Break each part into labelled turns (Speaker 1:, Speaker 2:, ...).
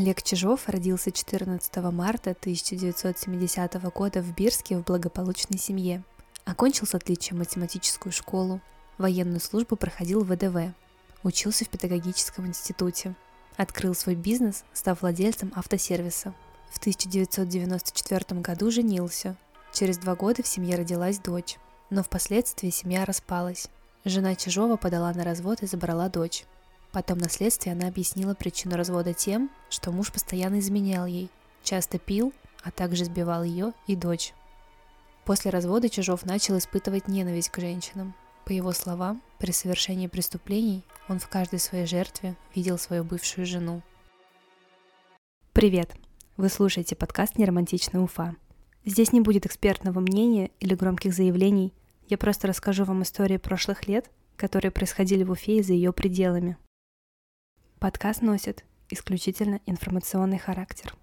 Speaker 1: Олег Чижов родился 14 марта 1970 года в Бирске в благополучной семье. Окончил с отличием математическую школу, военную службу проходил в ВДВ, учился в педагогическом институте, открыл свой бизнес, став владельцем автосервиса. В 1994 году женился. Через два года в семье родилась дочь, но впоследствии семья распалась. Жена Чижова подала на развод и забрала дочь. Потом на следствии она объяснила причину развода тем, что муж постоянно изменял ей, часто пил, а также сбивал ее и дочь. После развода Чижов начал испытывать ненависть к женщинам. По его словам, при совершении преступлений он в каждой своей жертве видел свою бывшую жену. Привет! Вы слушаете подкаст «Неромантичная Уфа». Здесь не будет экспертного мнения или громких заявлений, я просто расскажу вам истории прошлых лет, которые происходили в Уфе и за ее пределами. Подкаст носит исключительно информационный характер.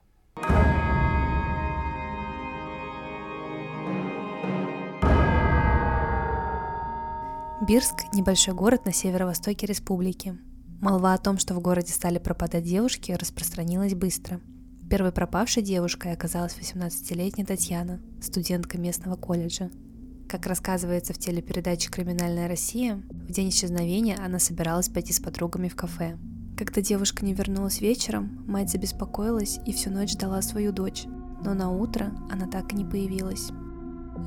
Speaker 1: Бирск – небольшой город на северо-востоке республики. Молва о том, что в городе стали пропадать девушки, распространилась быстро. Первой пропавшей девушкой оказалась 18-летняя Татьяна, студентка местного колледжа. Как рассказывается в телепередаче «Криминальная Россия», в день исчезновения она собиралась пойти с подругами в кафе – когда девушка не вернулась вечером, мать забеспокоилась и всю ночь ждала свою дочь, но на утро она так и не появилась.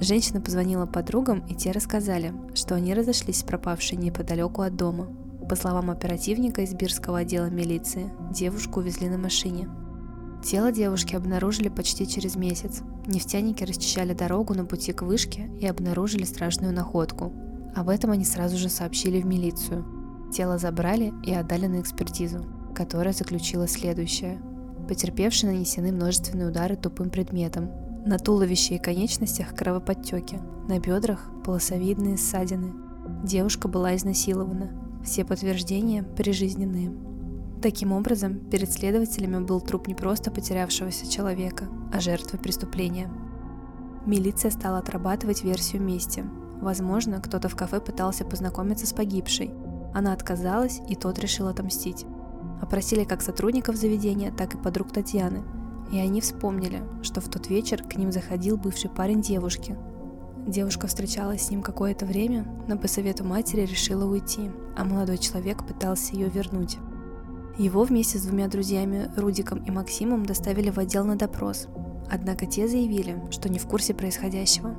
Speaker 1: Женщина позвонила подругам, и те рассказали, что они разошлись с пропавшей неподалеку от дома. По словам оперативника из Бирского отдела милиции, девушку увезли на машине. Тело девушки обнаружили почти через месяц. Нефтяники расчищали дорогу на пути к вышке и обнаружили страшную находку. Об этом они сразу же сообщили в милицию – Тело забрали и отдали на экспертизу, которая заключила следующее. Потерпевшие нанесены множественные удары тупым предметом. На туловище и конечностях кровоподтеки, на бедрах полосовидные ссадины. Девушка была изнасилована. Все подтверждения прижизненные. Таким образом, перед следователями был труп не просто потерявшегося человека, а жертвы преступления. Милиция стала отрабатывать версию мести. Возможно, кто-то в кафе пытался познакомиться с погибшей, она отказалась, и тот решил отомстить. Опросили как сотрудников заведения, так и подруг Татьяны. И они вспомнили, что в тот вечер к ним заходил бывший парень девушки. Девушка встречалась с ним какое-то время, но по совету матери решила уйти, а молодой человек пытался ее вернуть. Его вместе с двумя друзьями Рудиком и Максимом доставили в отдел на допрос. Однако те заявили, что не в курсе происходящего.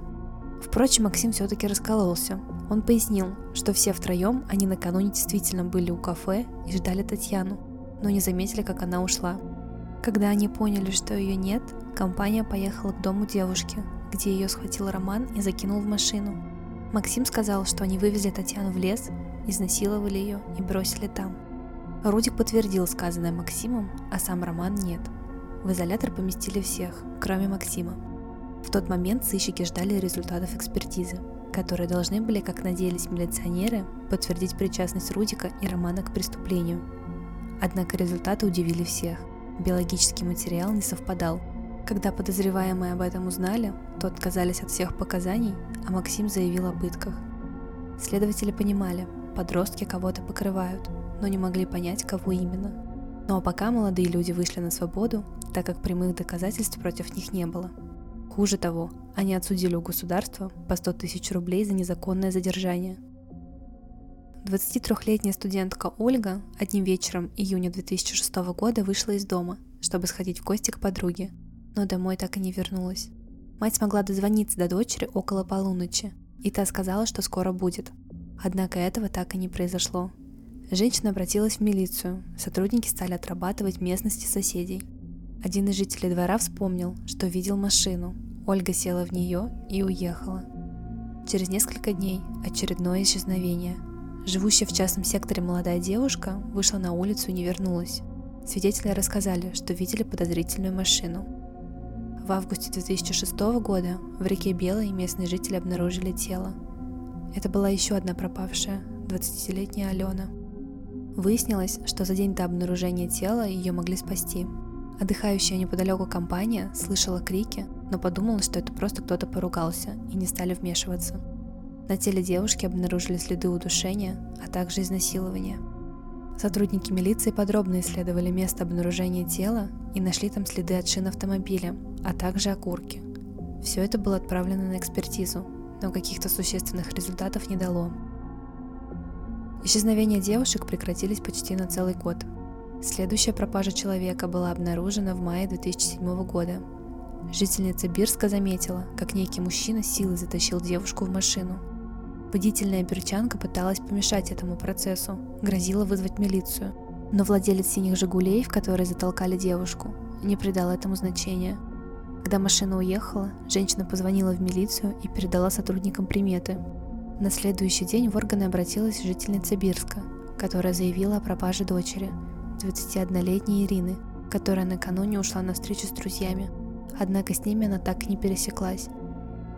Speaker 1: Впрочем, Максим все-таки раскололся. Он пояснил, что все втроем они накануне действительно были у кафе и ждали Татьяну, но не заметили, как она ушла. Когда они поняли, что ее нет, компания поехала к дому девушки, где ее схватил Роман и закинул в машину. Максим сказал, что они вывезли Татьяну в лес, изнасиловали ее и бросили там. Рудик подтвердил сказанное Максимом, а сам Роман нет. В изолятор поместили всех, кроме Максима. В тот момент сыщики ждали результатов экспертизы, которые должны были, как надеялись милиционеры, подтвердить причастность Рудика и Романа к преступлению. Однако результаты удивили всех. Биологический материал не совпадал. Когда подозреваемые об этом узнали, то отказались от всех показаний, а Максим заявил о пытках. Следователи понимали, подростки кого-то покрывают, но не могли понять, кого именно. Ну а пока молодые люди вышли на свободу, так как прямых доказательств против них не было – Хуже того, они отсудили у государства по 100 тысяч рублей за незаконное задержание. 23-летняя студентка Ольга одним вечером июня 2006 года вышла из дома, чтобы сходить в гости к подруге, но домой так и не вернулась. Мать смогла дозвониться до дочери около полуночи, и та сказала, что скоро будет. Однако этого так и не произошло. Женщина обратилась в милицию, сотрудники стали отрабатывать местности соседей – один из жителей двора вспомнил, что видел машину. Ольга села в нее и уехала. Через несколько дней очередное исчезновение. Живущая в частном секторе молодая девушка вышла на улицу и не вернулась. Свидетели рассказали, что видели подозрительную машину. В августе 2006 года в реке Белой местные жители обнаружили тело. Это была еще одна пропавшая, 20-летняя Алена. Выяснилось, что за день до обнаружения тела ее могли спасти – Отдыхающая неподалеку компания слышала крики, но подумала, что это просто кто-то поругался, и не стали вмешиваться. На теле девушки обнаружили следы удушения, а также изнасилования. Сотрудники милиции подробно исследовали место обнаружения тела и нашли там следы от шин автомобиля, а также окурки. Все это было отправлено на экспертизу, но каких-то существенных результатов не дало. Исчезновения девушек прекратились почти на целый год. Следующая пропажа человека была обнаружена в мае 2007 года. Жительница Бирска заметила, как некий мужчина силой затащил девушку в машину. Водительная берчанка пыталась помешать этому процессу, грозила вызвать милицию. Но владелец синих «Жигулей», в которые затолкали девушку, не придал этому значения. Когда машина уехала, женщина позвонила в милицию и передала сотрудникам приметы, на следующий день в органы обратилась жительница Бирска, которая заявила о пропаже дочери, 21-летней Ирины, которая накануне ушла на встречу с друзьями. Однако с ними она так и не пересеклась.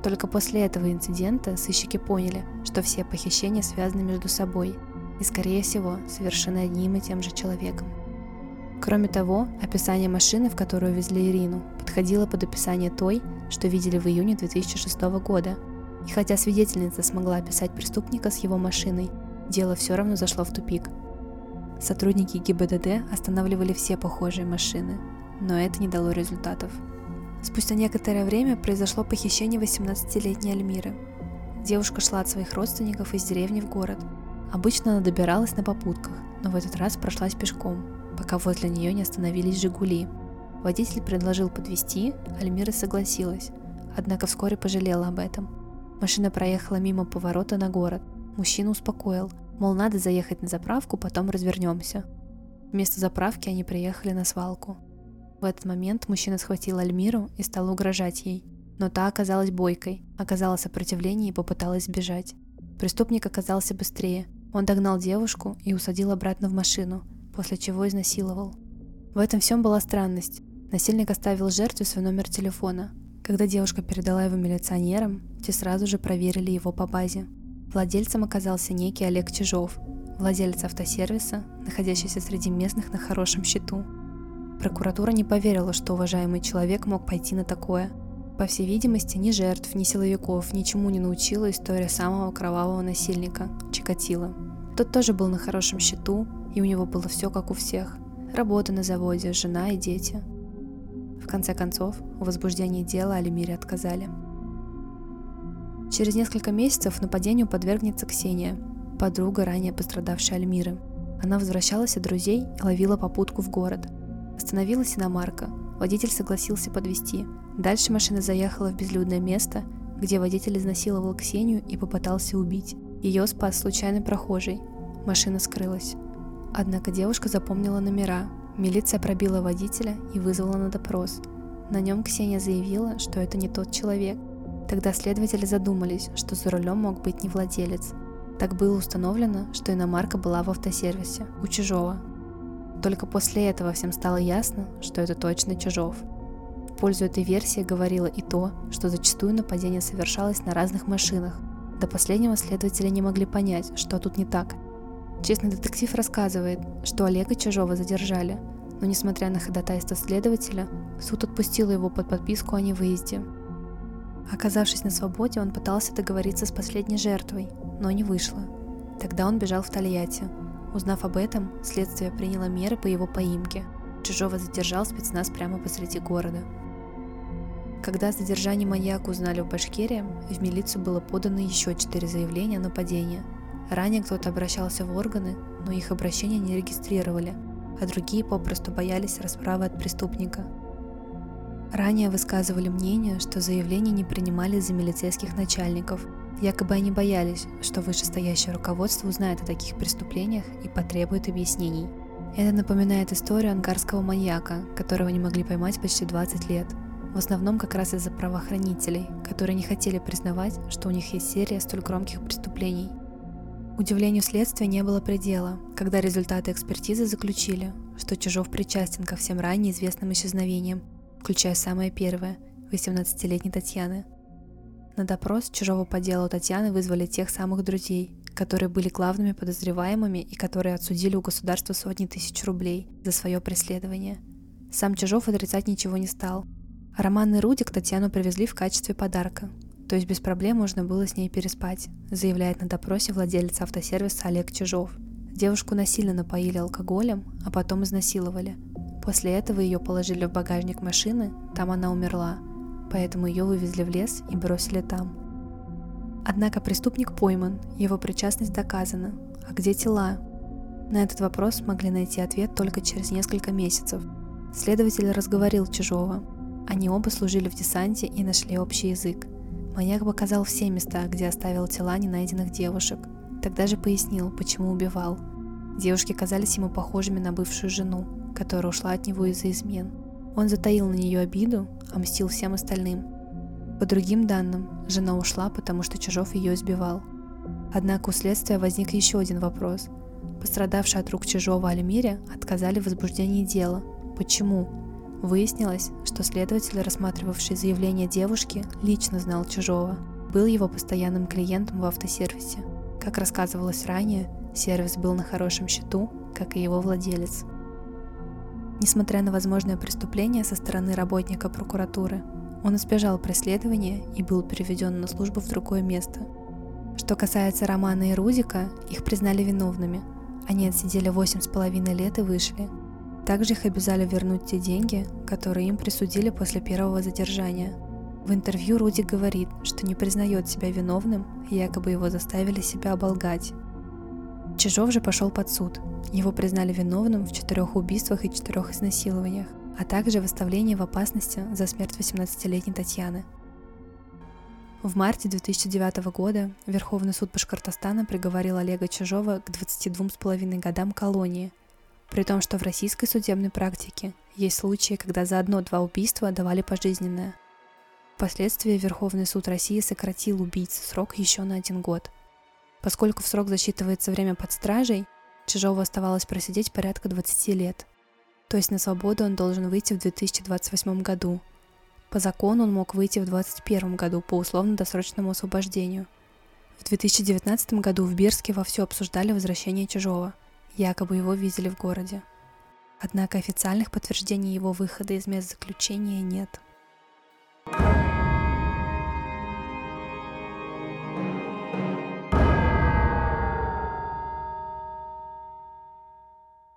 Speaker 1: Только после этого инцидента сыщики поняли, что все похищения связаны между собой и, скорее всего, совершены одним и тем же человеком. Кроме того, описание машины, в которую везли Ирину, подходило под описание той, что видели в июне 2006 года – и хотя свидетельница смогла описать преступника с его машиной, дело все равно зашло в тупик. Сотрудники ГИБДД останавливали все похожие машины, но это не дало результатов. Спустя некоторое время произошло похищение 18-летней Альмиры. Девушка шла от своих родственников из деревни в город. Обычно она добиралась на попутках, но в этот раз прошлась пешком, пока возле нее не остановились «Жигули». Водитель предложил подвести, Альмира согласилась, однако вскоре пожалела об этом – Машина проехала мимо поворота на город. Мужчина успокоил, мол, надо заехать на заправку, потом развернемся. Вместо заправки они приехали на свалку. В этот момент мужчина схватил Альмиру и стал угрожать ей. Но та оказалась бойкой, оказала сопротивление и попыталась сбежать. Преступник оказался быстрее. Он догнал девушку и усадил обратно в машину, после чего изнасиловал. В этом всем была странность. Насильник оставил жертве свой номер телефона, когда девушка передала его милиционерам, те сразу же проверили его по базе. Владельцем оказался некий Олег Чижов, владелец автосервиса, находящийся среди местных на хорошем счету. Прокуратура не поверила, что уважаемый человек мог пойти на такое. По всей видимости, ни жертв, ни силовиков ничему не научила история самого кровавого насильника – Чикатила. Тот тоже был на хорошем счету, и у него было все как у всех. Работа на заводе, жена и дети – в конце концов, в возбуждении дела Алимире отказали. Через несколько месяцев нападению подвергнется Ксения, подруга ранее пострадавшей Альмиры. Она возвращалась от друзей и ловила попутку в город. Остановилась иномарка. Водитель согласился подвести. Дальше машина заехала в безлюдное место, где водитель изнасиловал Ксению и попытался убить. Ее спас случайный прохожий. Машина скрылась. Однако девушка запомнила номера, Милиция пробила водителя и вызвала на допрос. На нем Ксения заявила, что это не тот человек. Тогда следователи задумались, что за рулем мог быть не владелец. Так было установлено, что иномарка была в автосервисе, у Чужого. Только после этого всем стало ясно, что это точно Чужов. В пользу этой версии говорило и то, что зачастую нападение совершалось на разных машинах. До последнего следователи не могли понять, что тут не так – Честный детектив рассказывает, что Олега Чужого задержали, но несмотря на ходатайство следователя, суд отпустил его под подписку о невыезде. Оказавшись на свободе, он пытался договориться с последней жертвой, но не вышло. Тогда он бежал в Тольятти. Узнав об этом, следствие приняло меры по его поимке. Чужого задержал спецназ прямо посреди города. Когда о задержании маньяка узнали в Башкирии, в милицию было подано еще четыре заявления о нападении – Ранее кто-то обращался в органы, но их обращения не регистрировали, а другие попросту боялись расправы от преступника. Ранее высказывали мнение, что заявления не принимали за милицейских начальников. Якобы они боялись, что вышестоящее руководство узнает о таких преступлениях и потребует объяснений. Это напоминает историю ангарского маньяка, которого не могли поймать почти 20 лет. В основном как раз из-за правоохранителей, которые не хотели признавать, что у них есть серия столь громких преступлений – Удивлению следствия не было предела, когда результаты экспертизы заключили, что Чужов причастен ко всем ранее известным исчезновениям, включая самое первое – 18-летней Татьяны. На допрос Чужого по делу Татьяны вызвали тех самых друзей, которые были главными подозреваемыми и которые отсудили у государства сотни тысяч рублей за свое преследование. Сам Чужов отрицать ничего не стал. Роман и Рудик Татьяну привезли в качестве подарка, то есть без проблем можно было с ней переспать, заявляет на допросе владелец автосервиса Олег Чижов. Девушку насильно напоили алкоголем, а потом изнасиловали. После этого ее положили в багажник машины, там она умерла, поэтому ее вывезли в лес и бросили там. Однако преступник пойман, его причастность доказана. А где тела? На этот вопрос могли найти ответ только через несколько месяцев. Следователь разговорил Чижова. Они оба служили в десанте и нашли общий язык. Маньяк показал все места, где оставил тела ненайденных девушек. Тогда же пояснил, почему убивал. Девушки казались ему похожими на бывшую жену, которая ушла от него из-за измен. Он затаил на нее обиду, а мстил всем остальным. По другим данным, жена ушла, потому что Чижов ее избивал. Однако у следствия возник еще один вопрос. Пострадавшие от рук Чижова Альмире отказали в возбуждении дела. Почему? Выяснилось, что следователь, рассматривавший заявление девушки, лично знал Чужого, был его постоянным клиентом в автосервисе. Как рассказывалось ранее, сервис был на хорошем счету, как и его владелец. Несмотря на возможное преступление со стороны работника прокуратуры, он избежал преследования и был переведен на службу в другое место. Что касается Романа и Рудика, их признали виновными. Они отсидели восемь с половиной лет и вышли – также их обязали вернуть те деньги, которые им присудили после первого задержания. В интервью Руди говорит, что не признает себя виновным, якобы его заставили себя оболгать. Чижов же пошел под суд. Его признали виновным в четырех убийствах и четырех изнасилованиях, а также выставлении в опасности за смерть 18-летней Татьяны. В марте 2009 года Верховный суд Башкортостана приговорил Олега Чижова к 22,5 годам колонии – при том, что в российской судебной практике есть случаи, когда за одно-два убийства давали пожизненное. Впоследствии Верховный суд России сократил убийце срок еще на один год. Поскольку в срок засчитывается время под стражей, Чижову оставалось просидеть порядка 20 лет. То есть на свободу он должен выйти в 2028 году. По закону он мог выйти в 2021 году по условно-досрочному освобождению. В 2019 году в Бирске вовсю обсуждали возвращение Чижова – Якобы его видели в городе. Однако официальных подтверждений его выхода из мест заключения нет. thank you